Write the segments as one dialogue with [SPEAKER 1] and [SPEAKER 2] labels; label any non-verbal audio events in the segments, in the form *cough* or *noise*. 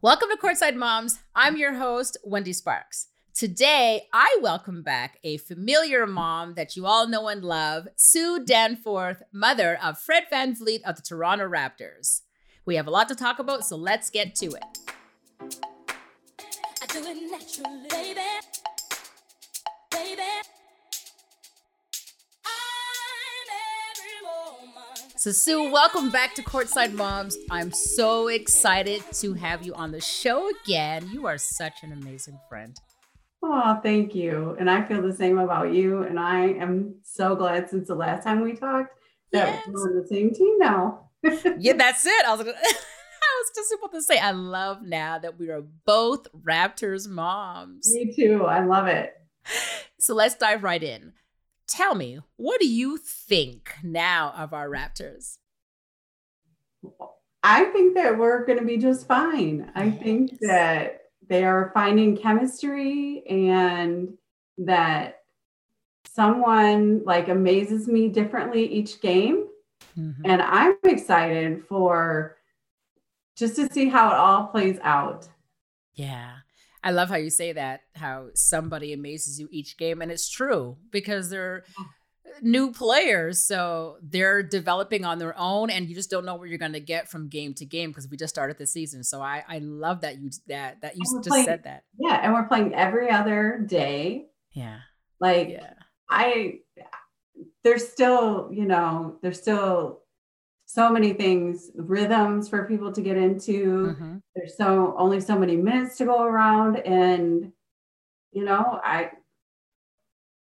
[SPEAKER 1] Welcome to Courtside Moms. I'm your host, Wendy Sparks. Today, I welcome back a familiar mom that you all know and love, Sue Danforth, mother of Fred Van VanVleet of the Toronto Raptors. We have a lot to talk about, so let's get to it. So, Sue, welcome back to Courtside Moms. I'm so excited to have you on the show again. You are such an amazing friend.
[SPEAKER 2] Oh, thank you. And I feel the same about you. And I am so glad since the last time we talked that yes. we're on the same team now. *laughs*
[SPEAKER 1] yeah, that's it. I was gonna, *laughs* I was just about to say, I love now that we are both Raptors moms.
[SPEAKER 2] Me too. I love it.
[SPEAKER 1] So let's dive right in. Tell me, what do you think now of our Raptors?
[SPEAKER 2] I think that we're going to be just fine. I think that they are finding chemistry and that someone like amazes me differently each game. Mm-hmm. And I'm excited for just to see how it all plays out.
[SPEAKER 1] Yeah. I love how you say that, how somebody amazes you each game. And it's true because they're new players. So they're developing on their own and you just don't know what you're gonna get from game to game because we just started the season. So I, I love that you that that you just
[SPEAKER 2] playing,
[SPEAKER 1] said that.
[SPEAKER 2] Yeah, and we're playing every other day.
[SPEAKER 1] Yeah.
[SPEAKER 2] Like yeah. I there's still, you know, there's still so many things, rhythms for people to get into. Mm-hmm. There's so only so many minutes to go around. And, you know, I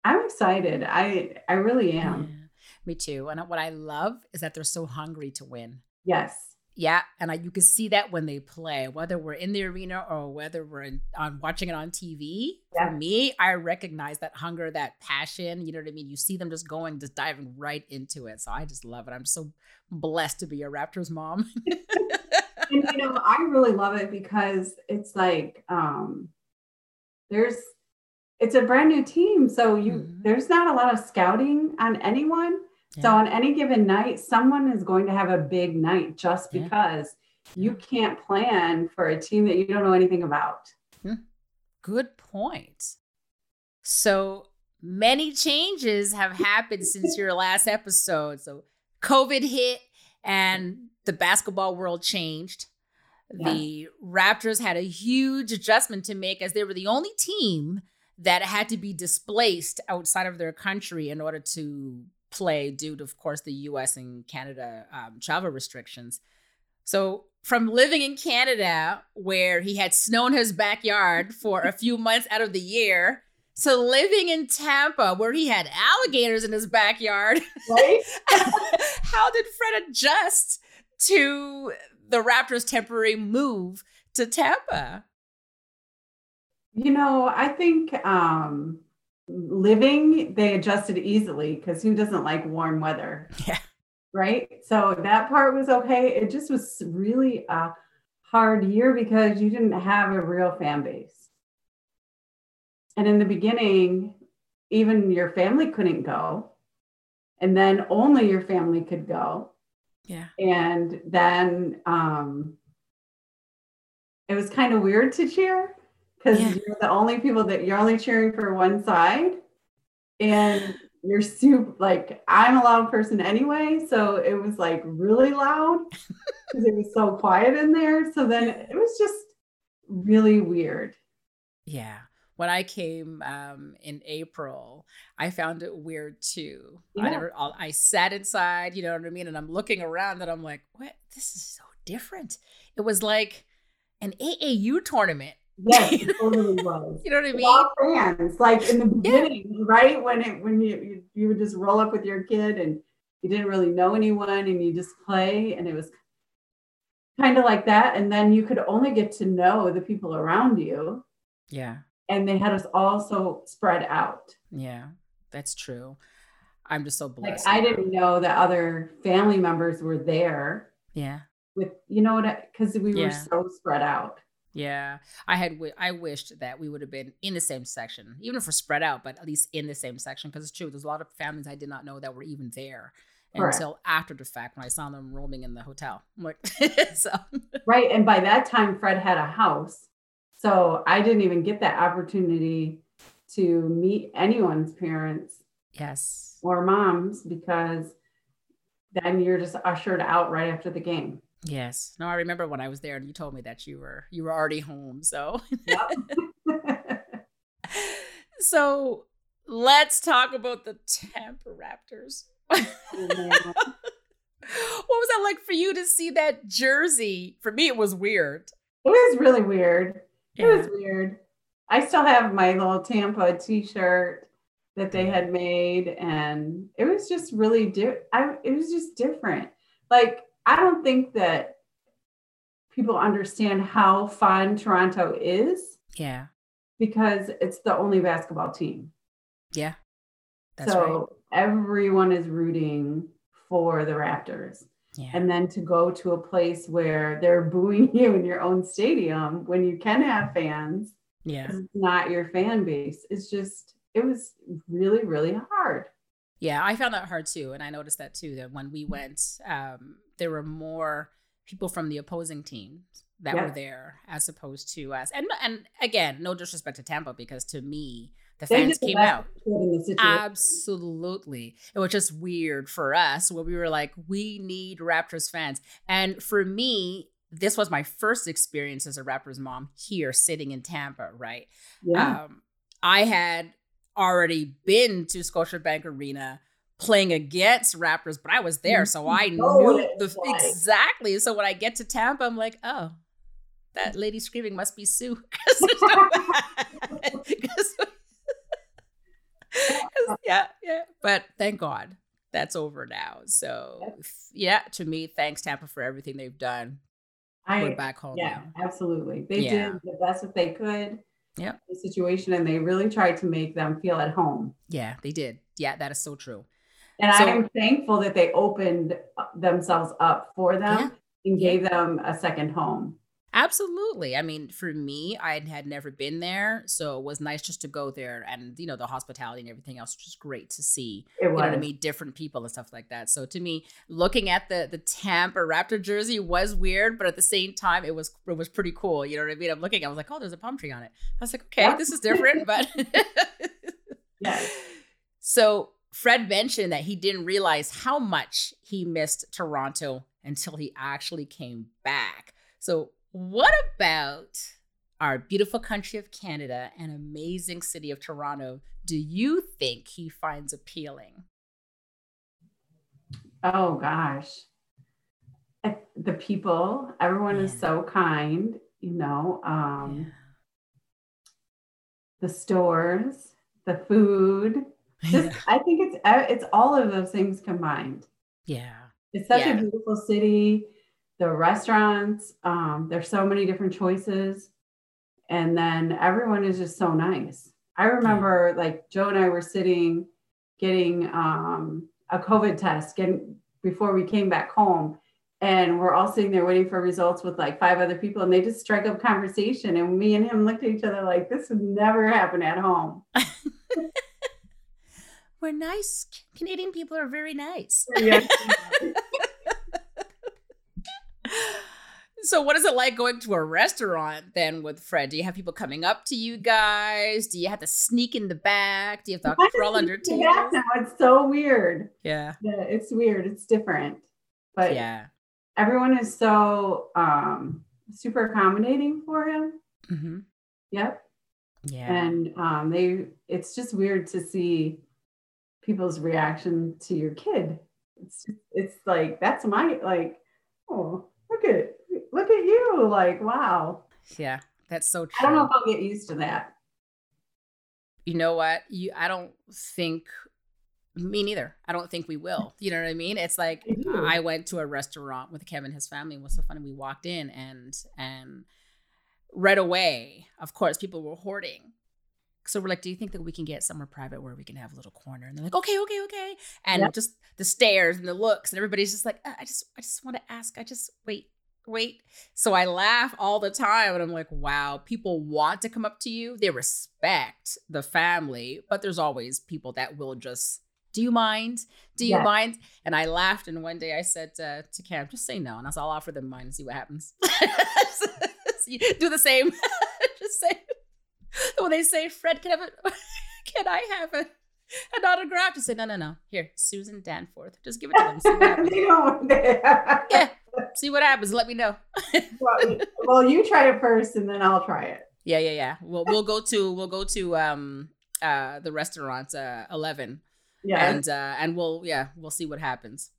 [SPEAKER 2] I'm excited. I I really am. Yeah,
[SPEAKER 1] me too. And what I love is that they're so hungry to win.
[SPEAKER 2] Yes.
[SPEAKER 1] Yeah, and I, you can see that when they play, whether we're in the arena or whether we're in, on watching it on TV. Yeah. For me, I recognize that hunger, that passion. You know what I mean? You see them just going, just diving right into it. So I just love it. I'm so blessed to be a Raptors mom. *laughs*
[SPEAKER 2] and, you know, I really love it because it's like um, there's it's a brand new team, so you mm-hmm. there's not a lot of scouting on anyone so on any given night, someone is going to have a big night just because yeah. you can't plan for a team that you don't know anything about.
[SPEAKER 1] Hmm. Good point. So many changes have happened since your last episode. So COVID hit and the basketball world changed. Yeah. The Raptors had a huge adjustment to make as they were the only team that had to be displaced outside of their country in order to play due to, of course, the US and Canada um, travel restrictions. So, from living in Canada, where he had snow in his backyard for a few months out of the year, to living in Tampa, where he had alligators in his backyard. Right? *laughs* How did Fred adjust to the Raptors' temporary move to Tampa?
[SPEAKER 2] You know, I think um, living, they adjusted easily because who doesn't like warm weather?
[SPEAKER 1] Yeah.
[SPEAKER 2] Right. So that part was okay. It just was really a hard year because you didn't have a real fan base. And in the beginning, even your family couldn't go. And then only your family could go.
[SPEAKER 1] Yeah.
[SPEAKER 2] And then um, it was kind of weird to cheer because yeah. you're the only people that you're only cheering for one side and you're super like i'm a loud person anyway so it was like really loud because it was so quiet in there so then it was just really weird
[SPEAKER 1] yeah when I came um, in April, I found it weird too. Yeah. I never, I sat inside, you know what I mean, and I'm looking around, and I'm like, "What? This is so different." It was like an AAU tournament
[SPEAKER 2] Yes, *laughs* it totally was.
[SPEAKER 1] you know what I mean? All
[SPEAKER 2] fans, like in the beginning, yeah. right? When it when you, you you would just roll up with your kid and you didn't really know anyone and you just play and it was kind of like that. And then you could only get to know the people around you.
[SPEAKER 1] Yeah.
[SPEAKER 2] And they had us all so spread out.
[SPEAKER 1] Yeah, that's true. I'm just so blessed.
[SPEAKER 2] Like I didn't know that other family members were there.
[SPEAKER 1] Yeah.
[SPEAKER 2] With you know what? Because we yeah. were so spread out.
[SPEAKER 1] Yeah, I had I wished that we would have been in the same section, even if we're spread out, but at least in the same section. Because it's true, there's a lot of families I did not know that were even there,
[SPEAKER 2] Correct.
[SPEAKER 1] until after the fact when I saw them roaming in the hotel. I'm like, *laughs* so
[SPEAKER 2] Right. And by that time, Fred had a house. So I didn't even get that opportunity to meet anyone's parents
[SPEAKER 1] yes,
[SPEAKER 2] or moms because then you're just ushered out right after the game.
[SPEAKER 1] Yes. No, I remember when I was there and you told me that you were you were already home. So *laughs* so let's talk about the Tampa Raptors. *laughs* what was that like for you to see that jersey? For me, it was weird.
[SPEAKER 2] It was really weird. It
[SPEAKER 1] Yeah.
[SPEAKER 2] was weird. I still have my little Tampa t-shirt that they had made and it was just really di- I it was just different. Like I don't think that people understand how fun Toronto is
[SPEAKER 1] Yeah.
[SPEAKER 2] because it's the only basketball team.
[SPEAKER 1] Yeah. That's
[SPEAKER 2] so everyone is rooting for the Raptors.
[SPEAKER 1] Yeah.
[SPEAKER 2] And then to go to a place where they're booing *laughs* you in your own stadium when you can have fans
[SPEAKER 1] yeah.
[SPEAKER 2] it's not your fan base. It's just, it was really, really hard.
[SPEAKER 1] Yeah, I found that hard too, and I noticed that too. That when we went, um, there were more people from the opposing teams that
[SPEAKER 2] Yeah.
[SPEAKER 1] were there as opposed to us. And and again, no disrespect to Tampa, because to me, the
[SPEAKER 2] They
[SPEAKER 1] fans came out
[SPEAKER 2] they could in the situation.
[SPEAKER 1] absolutely. It was just weird for us where we were like, we need Raptors fans, and for me. This was my first experience as a Raptors mom here sitting in Tampa, right?
[SPEAKER 2] yeah.
[SPEAKER 1] um, I had already been to Scotiabank Arena playing against Raptors, but I was there, so I
[SPEAKER 2] know
[SPEAKER 1] knew the
[SPEAKER 2] like.
[SPEAKER 1] exactly. So when I get to Tampa, I'm like, oh, that lady screaming must be Sue. *laughs* 'Cause there's *laughs* no- 'cause- *laughs* 'cause- yeah, yeah. But thank God that's over now. So yeah, to me, thanks Tampa for everything they've done. We're back home
[SPEAKER 2] yeah,
[SPEAKER 1] now.
[SPEAKER 2] absolutely. They
[SPEAKER 1] Yeah.
[SPEAKER 2] did the best that they could. The situation, and they really tried to make them feel at home.
[SPEAKER 1] Yeah, they did. Yeah, that is so true.
[SPEAKER 2] And
[SPEAKER 1] So-
[SPEAKER 2] I am thankful that they opened themselves up for them
[SPEAKER 1] Yeah.
[SPEAKER 2] and
[SPEAKER 1] Yeah.
[SPEAKER 2] gave them a second home.
[SPEAKER 1] Absolutely. I mean, for me, I had never been there, so it was nice just to go there, and you know, the hospitality and everything else, which is great to see.
[SPEAKER 2] It
[SPEAKER 1] You know
[SPEAKER 2] was.
[SPEAKER 1] what I mean? Different people and stuff like that. So to me, looking at the the Tampa Raptor jersey was weird, but at the same time, it was it was pretty cool. You know what I mean? I'm looking, I was like, oh, there's a palm tree on it. I was like, okay,
[SPEAKER 2] Yeah.
[SPEAKER 1] this is different, but *laughs*
[SPEAKER 2] Yes. *laughs*
[SPEAKER 1] So Fred mentioned that he didn't realize how much he missed Toronto until he actually came back. So, what about our beautiful country of Canada and amazing city of Toronto do you think he finds appealing?
[SPEAKER 2] Oh gosh. The people, everyone is so kind, you know. Um the stores, the food. *laughs* Just I think it's uh, it's all of those things combined.
[SPEAKER 1] yeah.
[SPEAKER 2] It's such
[SPEAKER 1] Yeah.
[SPEAKER 2] a beautiful city. The restaurants, um, there's so many different choices. And then everyone is just so nice. I remember like Joe and I were sitting getting um, a COVID test getting before we came back home. And we're all sitting there waiting for results with like five other people, and they just strike up conversation. And me and him looked at each other like, this would never happen at home. *laughs*
[SPEAKER 1] We're nice. Canadian people are very nice.
[SPEAKER 2] Yeah. *laughs*
[SPEAKER 1] So, what is it like going to a restaurant then with Fred? Do you have people coming up to you guys? Do you have to sneak in the back? Do you have to
[SPEAKER 2] Why
[SPEAKER 1] crawl under
[SPEAKER 2] it do that
[SPEAKER 1] tables?
[SPEAKER 2] now? It's so weird.
[SPEAKER 1] Yeah.
[SPEAKER 2] Yeah, it's weird. It's different. But
[SPEAKER 1] Yeah.
[SPEAKER 2] everyone is so um super accommodating for him.
[SPEAKER 1] Mm-hmm.
[SPEAKER 2] Yep.
[SPEAKER 1] Yeah.
[SPEAKER 2] And um they it's just weird to see people's reaction to your kid. It's it's like that's my like, oh, look at look at you. Like, wow.
[SPEAKER 1] yeah. That's so true.
[SPEAKER 2] I don't know if I'll get used to that.
[SPEAKER 1] You know what? You I don't think me neither. I don't think we will. You know what I mean? It's like
[SPEAKER 2] I.
[SPEAKER 1] I went to a restaurant with Kevin and his family. It was so funny. We walked in and and right away, of course, people were hoarding. So we're like, do you think that we can get somewhere private where we can have a little corner? And they're like, okay, okay, okay. And
[SPEAKER 2] Yep.
[SPEAKER 1] just the stares and the looks, and everybody's just like, "Uh, I just, I just want to ask. I just wait, wait. So I laugh all the time, and I'm like, wow, people want to come up to you. They respect the family, but there's always people that will just Do you mind? Do you
[SPEAKER 2] Yes.
[SPEAKER 1] mind? And I laughed. And one day I said uh, to Cam, just say no. And I said, I'll offer them mine and see what happens. *laughs* Do the same. *laughs* just say, when they say, Fred, can I have a, *laughs* can I have a, an autograph? Just say, no, no, no. Here, Susan Danforth. Just give it to them. See what happens.
[SPEAKER 2] they don't.
[SPEAKER 1] yeah. See what happens. Let me know.
[SPEAKER 2] well, well, you try it first, and then I'll try it.
[SPEAKER 1] Yeah, yeah, yeah. We'll we'll go to we'll go to um uh the restaurant uh eleven
[SPEAKER 2] Yeah.
[SPEAKER 1] and uh and we'll yeah we'll see what happens.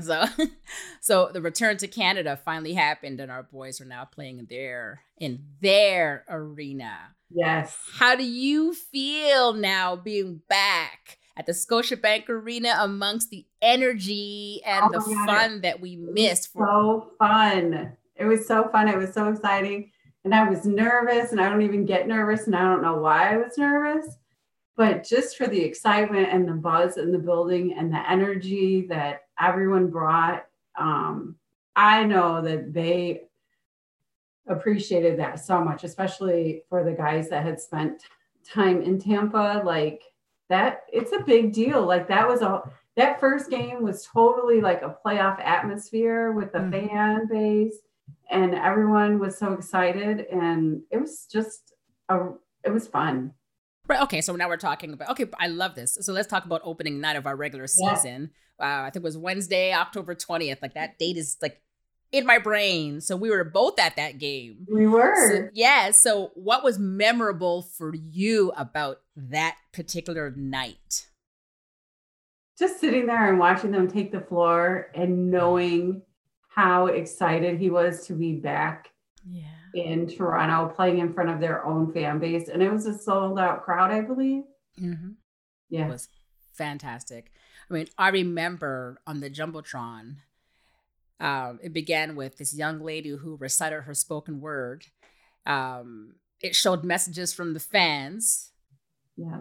[SPEAKER 1] So *laughs* so the return to Canada finally happened and our boys are now playing in their in their arena.
[SPEAKER 2] yes.
[SPEAKER 1] How do you feel now being back at the Scotiabank Arena amongst the energy and
[SPEAKER 2] Oh
[SPEAKER 1] the
[SPEAKER 2] God,
[SPEAKER 1] fun that we missed for
[SPEAKER 2] so fun. It was so fun. It was so exciting. And I was nervous, and I don't even get nervous, and I don't know why I was nervous. But just for the excitement and the buzz in the building and the energy that everyone brought, um, I know that they appreciated that so much, especially for the guys that had spent time in Tampa. Like that, it's a big deal. Like that was a that first game was totally like a playoff atmosphere with the
[SPEAKER 1] Mhm.
[SPEAKER 2] fan base and everyone was so excited and it was just a it was fun
[SPEAKER 1] Right. Okay. So now we're talking about. Okay, I love this. So let's talk about opening night of our regular
[SPEAKER 2] Yeah.
[SPEAKER 1] season. Uh, I think it was Wednesday, October twentieth. Like that date is like in my brain. So we were both at that game.
[SPEAKER 2] we
[SPEAKER 1] So,
[SPEAKER 2] were
[SPEAKER 1] yeah. So what was memorable for you about that particular night?
[SPEAKER 2] just sitting there and watching them take the floor and knowing how excited he was to be back
[SPEAKER 1] Yeah.
[SPEAKER 2] in Toronto playing in front of their own fan base and it was a sold out crowd I believe
[SPEAKER 1] Mm-hmm.
[SPEAKER 2] yeah It
[SPEAKER 1] was fantastic. I mean, I remember on the Jumbotron, um, it began with this young lady who recited her spoken word. Um, it showed messages from the fans.
[SPEAKER 2] yeah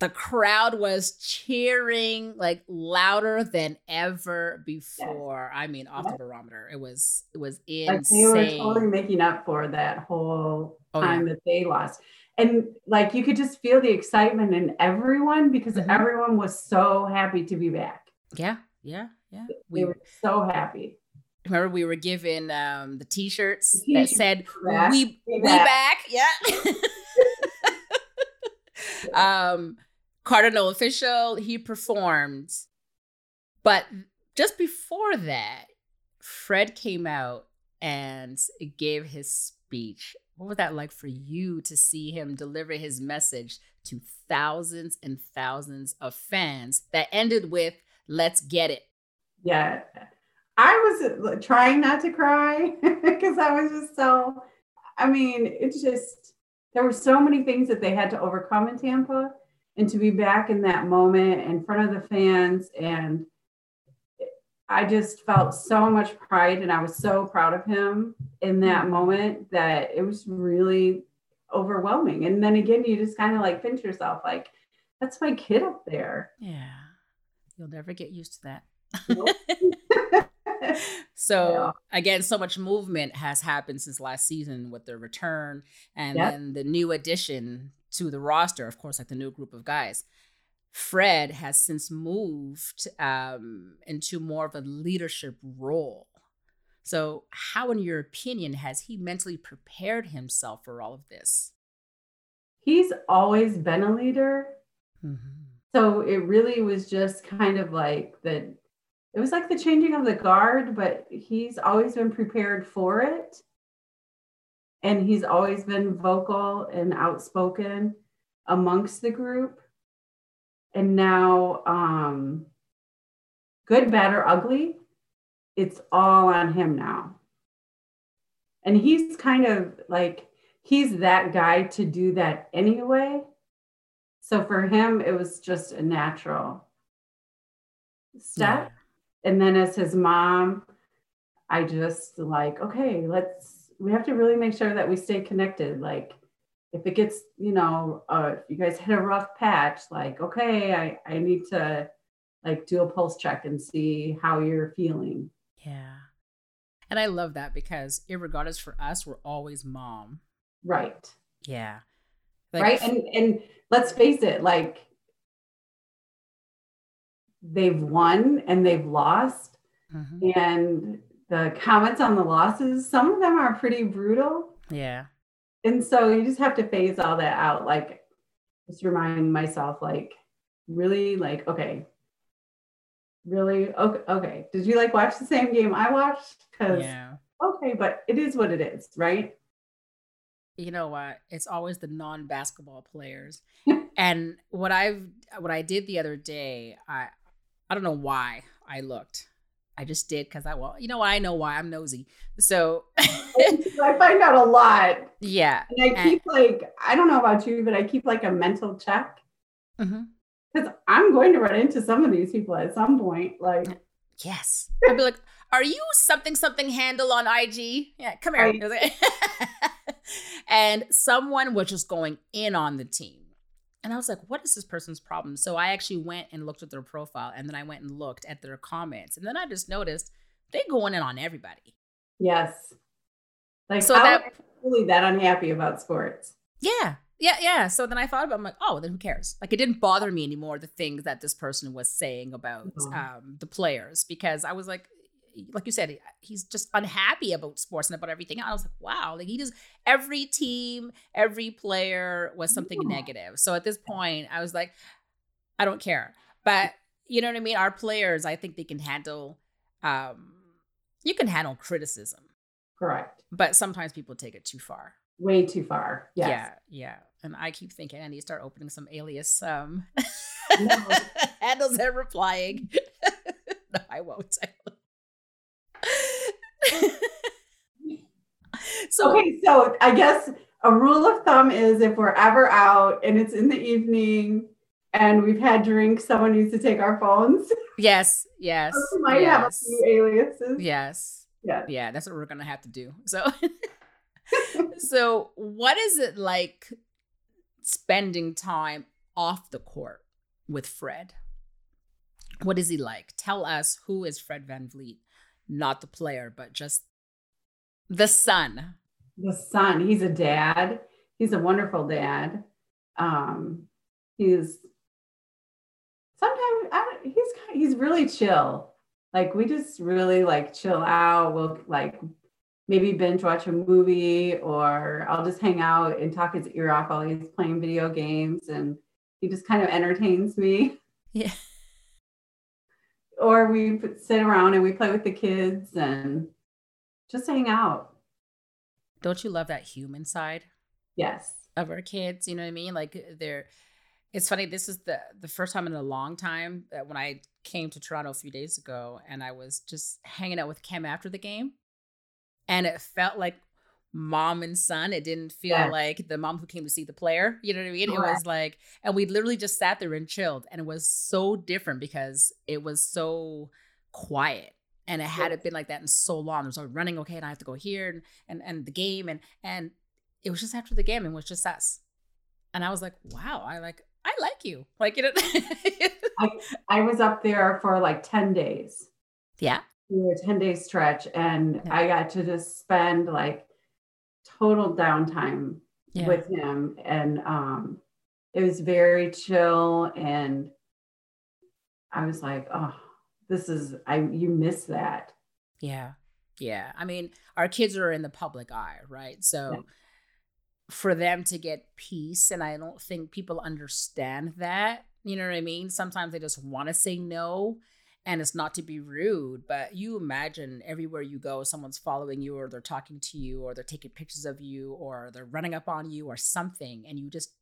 [SPEAKER 1] The crowd was cheering like louder than ever before. I mean, off the barometer. It was it was
[SPEAKER 2] like they were totally making up for that whole
[SPEAKER 1] Oh, yeah.
[SPEAKER 2] time that they lost and like you could just feel the excitement in everyone because
[SPEAKER 1] Mhm.
[SPEAKER 2] everyone was so happy to be back
[SPEAKER 1] yeah, yeah, yeah.
[SPEAKER 2] they
[SPEAKER 1] We
[SPEAKER 2] were so happy.
[SPEAKER 1] Remember we were given um, the t-shirts
[SPEAKER 2] The
[SPEAKER 1] that said
[SPEAKER 2] back,
[SPEAKER 1] we
[SPEAKER 2] we
[SPEAKER 1] we
[SPEAKER 2] back."
[SPEAKER 1] back, yeah. *laughs* Um Cardinal Offishall he performed. But just before that fred came out and gave his speech. What was that like for you to see him deliver his message to thousands and thousands of fans that ended with let's get it
[SPEAKER 2] yeah. I was trying not to cry *laughs* because i was just so i mean it's just there were so many things that they had to overcome in tampa and to be back in that moment in front of the fans. And I just felt so much pride and I was so proud of him in that mm-hmm. moment that it was really overwhelming. And then again, you just kind of like pinch yourself like, that's my kid up there.
[SPEAKER 1] yeah. You'll never get used to that
[SPEAKER 2] Nope. *laughs*
[SPEAKER 1] So
[SPEAKER 2] Yeah.
[SPEAKER 1] again, so much movement has happened since last season with the return and
[SPEAKER 2] Yep.
[SPEAKER 1] then the new addition to the roster, of course, like the new group of guys. Fred has since moved um, into more of a leadership role. So, how, in your opinion, has he mentally prepared himself for all of this?
[SPEAKER 2] He's always been a leader.
[SPEAKER 1] Mm-hmm.
[SPEAKER 2] So it really was just kind of like the, it was like the changing of the guard, but he's always been prepared for it. And he's always been vocal and outspoken amongst the group. And now, um, good, bad, or ugly, it's all on him now. And he's kind of like, he's that guy to do that anyway. So for him, it was just a natural step. And then as his mom, I just like, okay, let's, we have to really make sure that we stay connected. Like, if it gets, you know, uh, you guys hit a rough patch, like, okay, I, I need to like do a pulse check and see how you're feeling.
[SPEAKER 1] Yeah. And I love that because, irregardless for us, we're always mom.
[SPEAKER 2] Right.
[SPEAKER 1] Yeah.
[SPEAKER 2] right. And, and let's face it, like, they've won and they've lost.
[SPEAKER 1] Mhm.
[SPEAKER 2] And the comments on the losses, some of them are pretty brutal.
[SPEAKER 1] Yeah.
[SPEAKER 2] And so you just have to phase all that out. Like, just remind myself, like, really, like, okay, really, okay, okay. Did you like watch the same game I watched? Because,
[SPEAKER 1] Yeah.
[SPEAKER 2] okay, but it is what it is, right?
[SPEAKER 1] you know what it's always the non-basketball players *laughs* and what i've what i did the other day i i don't know why i looked. I just did because i well you know what? I know why. I'm nosy. So *laughs* *laughs*
[SPEAKER 2] I find out a lot.
[SPEAKER 1] yeah.
[SPEAKER 2] And I keep like, I don't know about you, but I keep like a mental check.
[SPEAKER 1] Mm-hmm.
[SPEAKER 2] Because I'm going to run into some of these people at some point. Like, uh,
[SPEAKER 1] yes. I'd be like are you something something handle on ig yeah come here.
[SPEAKER 2] Right. *laughs*
[SPEAKER 1] and someone was just going in on the team and I was like, what is this person's problem? So I actually went and looked at their profile and then I went and looked at their comments. And then I just noticed they going in on everybody.
[SPEAKER 2] yes. Like,
[SPEAKER 1] So that-
[SPEAKER 2] really that unhappy about sports.
[SPEAKER 1] Yeah. Yeah, yeah. So then I thought about I'm like, oh, then who cares? Like it didn't bother me anymore, the things that this person was saying about
[SPEAKER 2] Mhm.
[SPEAKER 1] um, the players, because I was like, like you said, he's just unhappy about sports and about everything. I was like, wow, like he just every team, every player was something
[SPEAKER 2] Yeah.
[SPEAKER 1] negative. So at this point, I was like, I don't care. But you know what I mean? Our players, I think they can handle um you can handle criticism,
[SPEAKER 2] Correct.
[SPEAKER 1] but sometimes people take it too far.
[SPEAKER 2] Way too far. Yes.
[SPEAKER 1] Yeah, yeah. And I keep thinking I need to start opening some alias um
[SPEAKER 2] No. *laughs*
[SPEAKER 1] handles and replying. *laughs* no, I won't. I *laughs* won't. *laughs* so
[SPEAKER 2] okay, so I guess a rule of thumb is if we're ever out and it's in the evening and we've had drinks, someone needs to take our phones.
[SPEAKER 1] yes, yes, *laughs*
[SPEAKER 2] we might have a
[SPEAKER 1] yes,
[SPEAKER 2] few aliases.
[SPEAKER 1] yes,
[SPEAKER 2] Yeah.
[SPEAKER 1] yeah. That's what we're gonna have to do. So, *laughs* so what is it like spending time off the court with Fred? What is he like? Tell us who is Fred VanVleet, not the player, but just the son.
[SPEAKER 2] the son. He's a dad. He's a wonderful dad. Um he's sometimes I he's he's really chill. Like we just really like chill out. We'll like maybe binge watch a movie or i'll just hang out and talk his ear off while he's playing video games and he just kind of entertains me.
[SPEAKER 1] Yeah.
[SPEAKER 2] Or we sit around and we play with the kids and just hang out
[SPEAKER 1] Don't you love that human side
[SPEAKER 2] yes
[SPEAKER 1] of our kids? You know what I mean? Like they're. It's funny. This is the the first time in a long time that when I came to Toronto a few days ago, and I was just hanging out with Khem after the game, and it felt like mom and son. It didn't feel
[SPEAKER 2] Yeah.
[SPEAKER 1] like the mom who came to see the player. You know what I mean? It was like, and we literally just sat there and chilled, and it was so different because it was so quiet. And it hadn't been like that in so long. There was always running, okay, and I have to go here and and, and the game and and it was just after the game and it was just us. And I was like, wow, I like I like you. Like you know *laughs*
[SPEAKER 2] I I was up there for like 10 days.
[SPEAKER 1] Yeah.
[SPEAKER 2] We were a 10 day stretch and
[SPEAKER 1] Yeah.
[SPEAKER 2] I got to just spend like total downtime
[SPEAKER 1] Yeah.
[SPEAKER 2] with him. And um it was very chill and I was like, oh, this is I you miss that.
[SPEAKER 1] Yeah. Yeah. I mean, our kids are in the public eye, right? So
[SPEAKER 2] Yeah.
[SPEAKER 1] for them to get peace, and I don't think people understand that. You know what I mean? Sometimes they just want to say no. And it's not to be rude, but you imagine everywhere you go, someone's following you, or they're talking to you, or they're taking pictures of you, or they're running up on you, or something. And you just,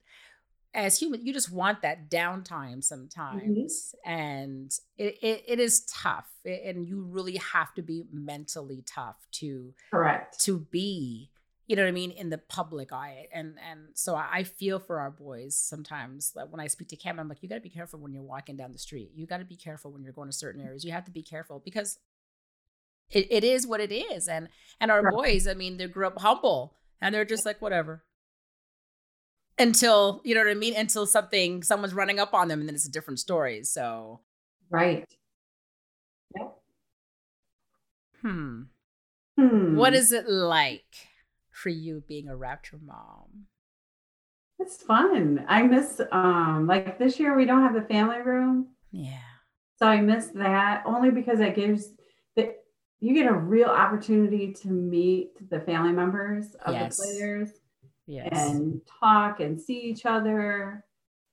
[SPEAKER 1] as human, you just want that downtime mm-hmm. sometimes. And it, it, it is tough. And you really have to be mentally tough to
[SPEAKER 2] Correct.
[SPEAKER 1] to be you know what i mean in the public eye and and so i feel for our boys sometimes like when i speak to cam i'm like you got to be careful when you're walking down the street. You got to be careful when you're going to certain areas. You have to be careful because it, it is what it is and and our boys i mean they grew up humble and they're just like whatever. Until you know what i mean? Until something someone's running up on them and then it's a different story so
[SPEAKER 2] Right.
[SPEAKER 1] hmm
[SPEAKER 2] Hmm.
[SPEAKER 1] what is it like for you being a Raptor mom
[SPEAKER 2] it's fun. I miss um like this year we don't have the family room.
[SPEAKER 1] yeah
[SPEAKER 2] So I miss that only because it gives that you get a real opportunity to meet the family members of
[SPEAKER 1] Yes.
[SPEAKER 2] the players
[SPEAKER 1] Yes.
[SPEAKER 2] and talk and see each other.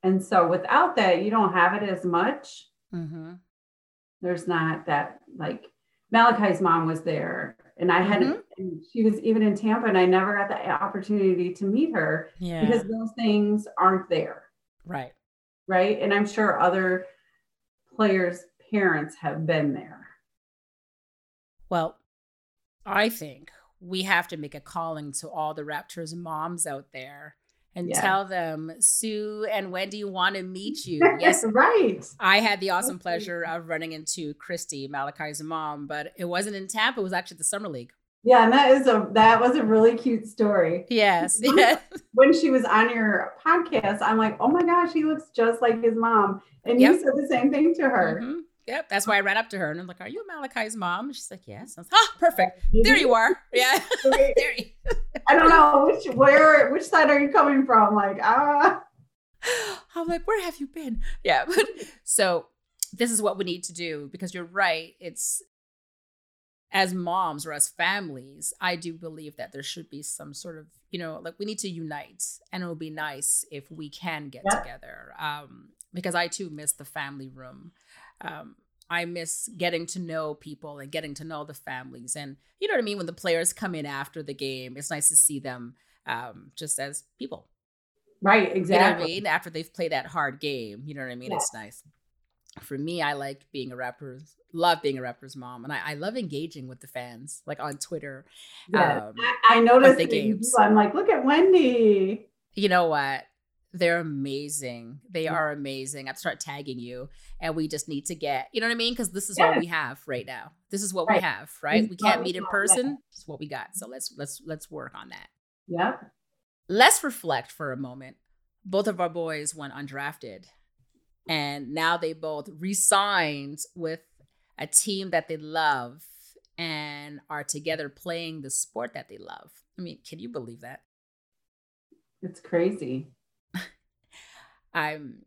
[SPEAKER 2] And so without that, you don't have it as much.
[SPEAKER 1] mm-hmm.
[SPEAKER 2] There's not that like Malachi's mom was there and I had
[SPEAKER 1] Mhm.
[SPEAKER 2] And she was even in Tampa and I never got the opportunity to meet her
[SPEAKER 1] Yeah.
[SPEAKER 2] because those things aren't there.
[SPEAKER 1] right.
[SPEAKER 2] Right. And I'm sure other players' parents have been there.
[SPEAKER 1] Well, I think we have to make a calling to all the Raptors moms out there and
[SPEAKER 2] Yeah.
[SPEAKER 1] tell them Sue and Wendy want to meet *laughs* you. Yes,
[SPEAKER 2] right.
[SPEAKER 1] I had the awesome pleasure of running into Christy, Malachi's mom, but it wasn't in Tampa. It was actually the summer league.
[SPEAKER 2] Yeah, and that is a that was a really cute story.
[SPEAKER 1] Yes. Yes. *laughs*
[SPEAKER 2] When she was on your podcast, I'm like, oh my gosh, he looks just like his mom. And
[SPEAKER 1] Yep.
[SPEAKER 2] you said the same thing to her.
[SPEAKER 1] Mhm. Yep. That's why I ran up to her and I'm like, Are you Malachi's mom? And she's like, Yes. I was, ah, perfect. There you are. *laughs* Yeah. *laughs* There you
[SPEAKER 2] I don't know which where which side are you coming from? Like, ah, *gasps*
[SPEAKER 1] I'm like, where have you been? Yeah. So this is what we need to do because you're right. It's as moms or as families, I do believe that there should be some sort of, you know, like we need to unite and it would be nice if we can get
[SPEAKER 2] Yeah.
[SPEAKER 1] together. Um, because I too miss the family room. Um, I miss getting to know people and getting to know the families. And you know what I mean? When the players come in after the game, it's nice to see them um, just as people.
[SPEAKER 2] right,
[SPEAKER 1] You know what I mean? After they've played that hard game, you know what I mean? It's nice. For me, I like being a Raptors, love being a rapper's mom, and I, I love engaging with the fans, like on Twitter.
[SPEAKER 2] Yeah.
[SPEAKER 1] Um,
[SPEAKER 2] I, I noticed
[SPEAKER 1] the
[SPEAKER 2] that you
[SPEAKER 1] games.
[SPEAKER 2] I'm like, look at Wendy.
[SPEAKER 1] you know what? They're amazing. They
[SPEAKER 2] Yeah.
[SPEAKER 1] are amazing. I have to start tagging you, and we just need to get, you know what I mean? Because this is
[SPEAKER 2] Yeah.
[SPEAKER 1] what we have right now. This is what we have, right? We can't meet in person. It's what we got. So let's let's let's work on that.
[SPEAKER 2] Yeah.
[SPEAKER 1] let's reflect for a moment. Both of our boys went undrafted, and now they both re-signed with a team that they love and are together playing the sport that they love. I mean, can you believe that?
[SPEAKER 2] It's crazy. *laughs*
[SPEAKER 1] I'm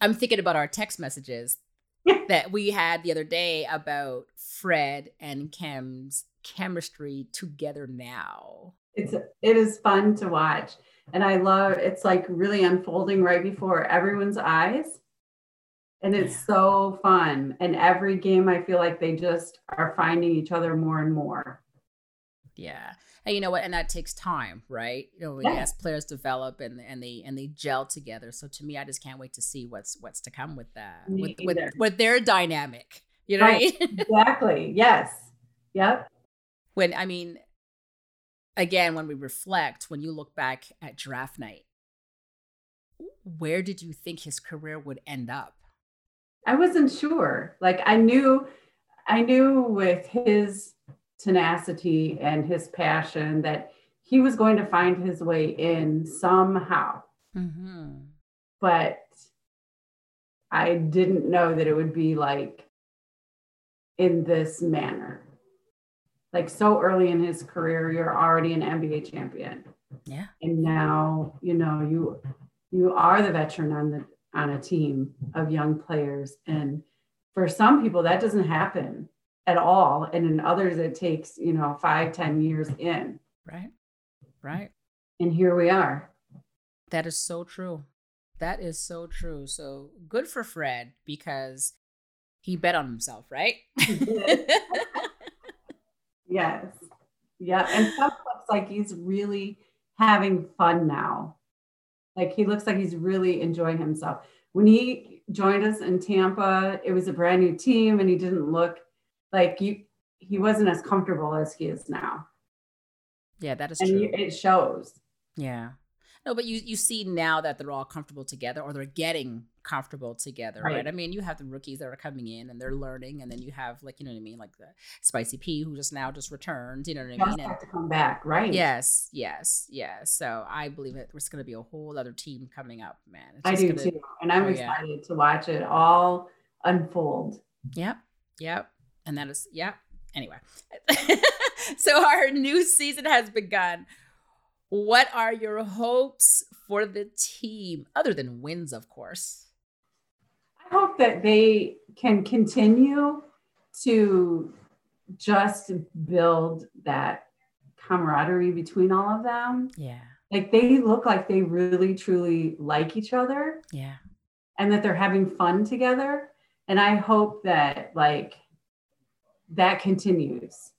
[SPEAKER 1] I'm thinking about our text messages *laughs* that we had the other day about Fred and Khem's chemistry together now.
[SPEAKER 2] It's it is fun to watch. And I love it's like really unfolding right before everyone's eyes. And it's so fun. And every game I feel like they just are finding each other more and more.
[SPEAKER 1] Yeah. And you know what? And that takes time, right? You know, as players develop and and they and they gel together. So to me, I just can't wait to see what's what's to come with that.
[SPEAKER 2] Me
[SPEAKER 1] With with,
[SPEAKER 2] either.
[SPEAKER 1] with their dynamic. You know
[SPEAKER 2] Right.
[SPEAKER 1] I mean? *laughs*
[SPEAKER 2] Exactly. Yes. Yep.
[SPEAKER 1] when I mean again, when we reflect, when you look back at draft night, where did you think his career would end up?
[SPEAKER 2] I wasn't sure. Like I knew I knew with his tenacity and his passion that he was going to find his way in somehow.
[SPEAKER 1] Mm-hmm.
[SPEAKER 2] but I didn't know that it would be like in this manner. Like so early in his career, you're already an NBA champion.
[SPEAKER 1] Yeah.
[SPEAKER 2] And now, you know, you you are the veteran on the on a team of young players. And for some people that doesn't happen at all. And in others it takes, you know, five, ten years in.
[SPEAKER 1] Right. Right.
[SPEAKER 2] And here we are.
[SPEAKER 1] That is so true. That is so true. So good for Fred because he bet on himself, right? *laughs* *laughs*
[SPEAKER 2] Yes. Yeah. And Seth looks like he's really having fun now. Like he looks like he's really enjoying himself. When he joined us in Tampa, it was a brand new team and he didn't look like you he wasn't as comfortable as he is now.
[SPEAKER 1] yeah, that is
[SPEAKER 2] And
[SPEAKER 1] true.
[SPEAKER 2] it shows.
[SPEAKER 1] Yeah. No, but you you see now that they're all comfortable together or they're getting comfortable together, right?
[SPEAKER 2] Right.
[SPEAKER 1] I mean, you have the rookies that are coming in and they're learning, and then you have like you know what I mean, like the Spicy P who just now just returned, you know what I mean?
[SPEAKER 2] Have to come back, right?
[SPEAKER 1] yes, yes, yes. So I believe it. There's going to be a whole other team coming up, man. It's
[SPEAKER 2] I do
[SPEAKER 1] gonna-
[SPEAKER 2] too. And I'm
[SPEAKER 1] oh, yeah.
[SPEAKER 2] excited to watch it all unfold.
[SPEAKER 1] Yep. Yep. And that is, yep. Anyway, *laughs* so our new season has begun. What are your hopes for the team, other than wins, of course?
[SPEAKER 2] I hope that they can continue to just build that camaraderie between all of them.
[SPEAKER 1] Yeah.
[SPEAKER 2] Like they look like they really truly like each other
[SPEAKER 1] Yeah.
[SPEAKER 2] and that they're having fun together. And I hope that like that continues.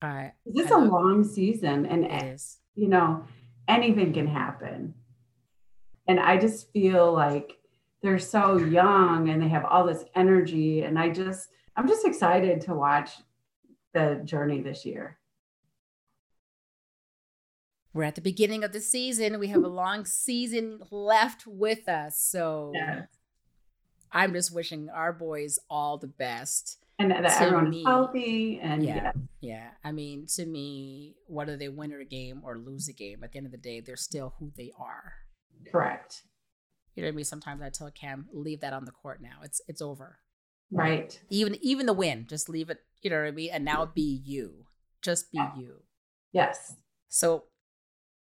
[SPEAKER 1] I
[SPEAKER 2] This is a long season and
[SPEAKER 1] it
[SPEAKER 2] you know, anything can happen. And I just feel like they're so young and they have all this energy. And I just, I'm just excited to watch the journey this year.
[SPEAKER 1] We're at the beginning of the season. We have a long season left with us. So I'm just wishing our boys all the best.
[SPEAKER 2] And that everyone
[SPEAKER 1] me,
[SPEAKER 2] healthy and
[SPEAKER 1] yeah.
[SPEAKER 2] yeah.
[SPEAKER 1] Yeah. I mean, to me, whether they win a game or lose a game, at the end of the day, they're still who they are.
[SPEAKER 2] correct.
[SPEAKER 1] You know what I mean? Sometimes I tell Cam, leave that on the court now. It's it's over.
[SPEAKER 2] Right.
[SPEAKER 1] Even even the win, just leave it, you know what I mean? And now be you. Just be you.
[SPEAKER 2] Yes.
[SPEAKER 1] So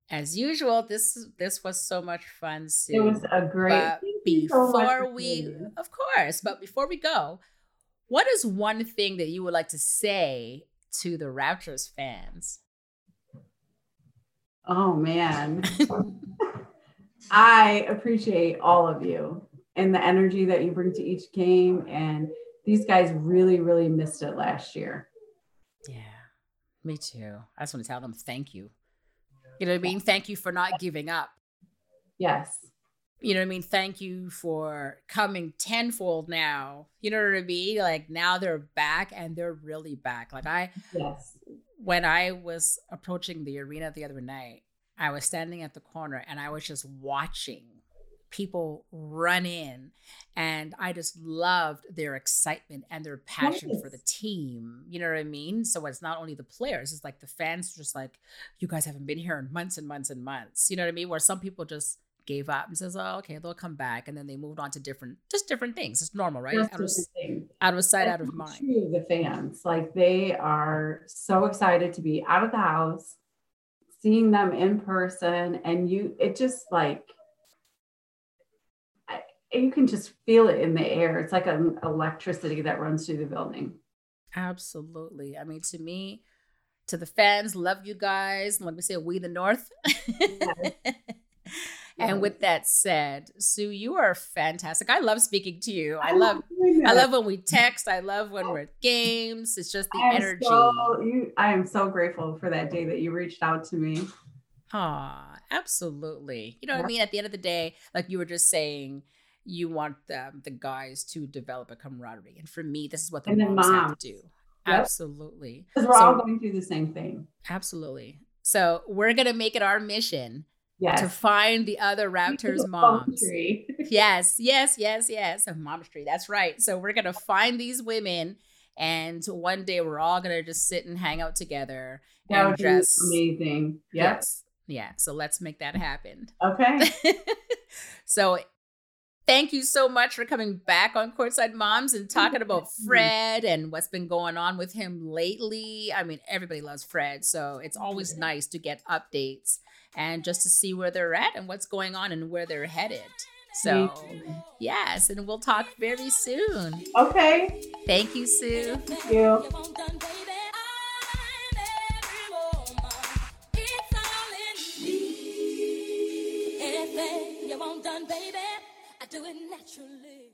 [SPEAKER 1] as usual, this this was so much fun. Sue.
[SPEAKER 2] It was a great
[SPEAKER 1] But
[SPEAKER 2] thank you so much
[SPEAKER 1] before
[SPEAKER 2] for
[SPEAKER 1] we, of course, but before we go, what is one thing that you would like to say to the Raptors fans?
[SPEAKER 2] Oh man. *laughs* *laughs* I appreciate all of you and the energy that you bring to each game. And these guys really, really missed it last year.
[SPEAKER 1] Yeah, me too. I just want to tell them thank you. You know what I mean? Thank you for not giving up.
[SPEAKER 2] Yes.
[SPEAKER 1] You know what I mean? Thank you for coming tenfold now. You know what I mean? Like now they're back and they're really back. Like I,
[SPEAKER 2] Yes.
[SPEAKER 1] when I was approaching the arena the other night, I was standing at the corner and I was just watching people run in and I just loved their excitement and their passion for the team. You know what I mean? So it's not only the players, it's like the fans just like, you guys haven't been here in months and months and months. You know what I mean? Where some people just gave up and says, Oh, okay, they'll come back. And then they moved on to different just different things. It's normal, right? Out of, out of sight, out of mind.
[SPEAKER 2] True, the fans. Like they are so excited to be out of the house, seeing them in person, and you it just like I, you can just feel it in the air. It's like an electricity that runs through the building.
[SPEAKER 1] Absolutely. I mean, to me, to the fans, love you guys. Let me say, we the North. *laughs* and with that said, Sue, you are fantastic. I love speaking to you. I love, I love when we text. I love when we're at games. It's just the
[SPEAKER 2] I
[SPEAKER 1] energy.
[SPEAKER 2] So, you, I am so grateful for that day that you reached out to me.
[SPEAKER 1] Aw, absolutely. You know what I mean? At the end of the day, like you were just saying, you want um, the guys to develop a camaraderie. And for me, this is what the
[SPEAKER 2] And then
[SPEAKER 1] moms have to do.
[SPEAKER 2] Yep.
[SPEAKER 1] Absolutely.
[SPEAKER 2] Because we're
[SPEAKER 1] So-
[SPEAKER 2] all going through the same thing.
[SPEAKER 1] Absolutely. So we're gonna make it our mission
[SPEAKER 2] Yes.
[SPEAKER 1] to find the other Raptors moms. *laughs* yes, Yes, yes, yes, oh, A Mom's tree. That's right. So we're gonna find these women, and one day we're all gonna just sit and hang out together
[SPEAKER 2] That would
[SPEAKER 1] just
[SPEAKER 2] be amazing. Yep.
[SPEAKER 1] yes, yeah. So let's make that happen.
[SPEAKER 2] Okay. *laughs*
[SPEAKER 1] so thank you so much for coming back on Courtside Moms and talking about Fred and what's been going on with him lately. I mean, everybody loves Fred, so it's always nice to get updates and just to see where they're at and what's going on and where they're headed. So, yes, and we'll talk very soon.
[SPEAKER 2] Okay.
[SPEAKER 1] Thank you, Sue.
[SPEAKER 2] Thank you.
[SPEAKER 3] Anything you want done, baby, I do it naturally.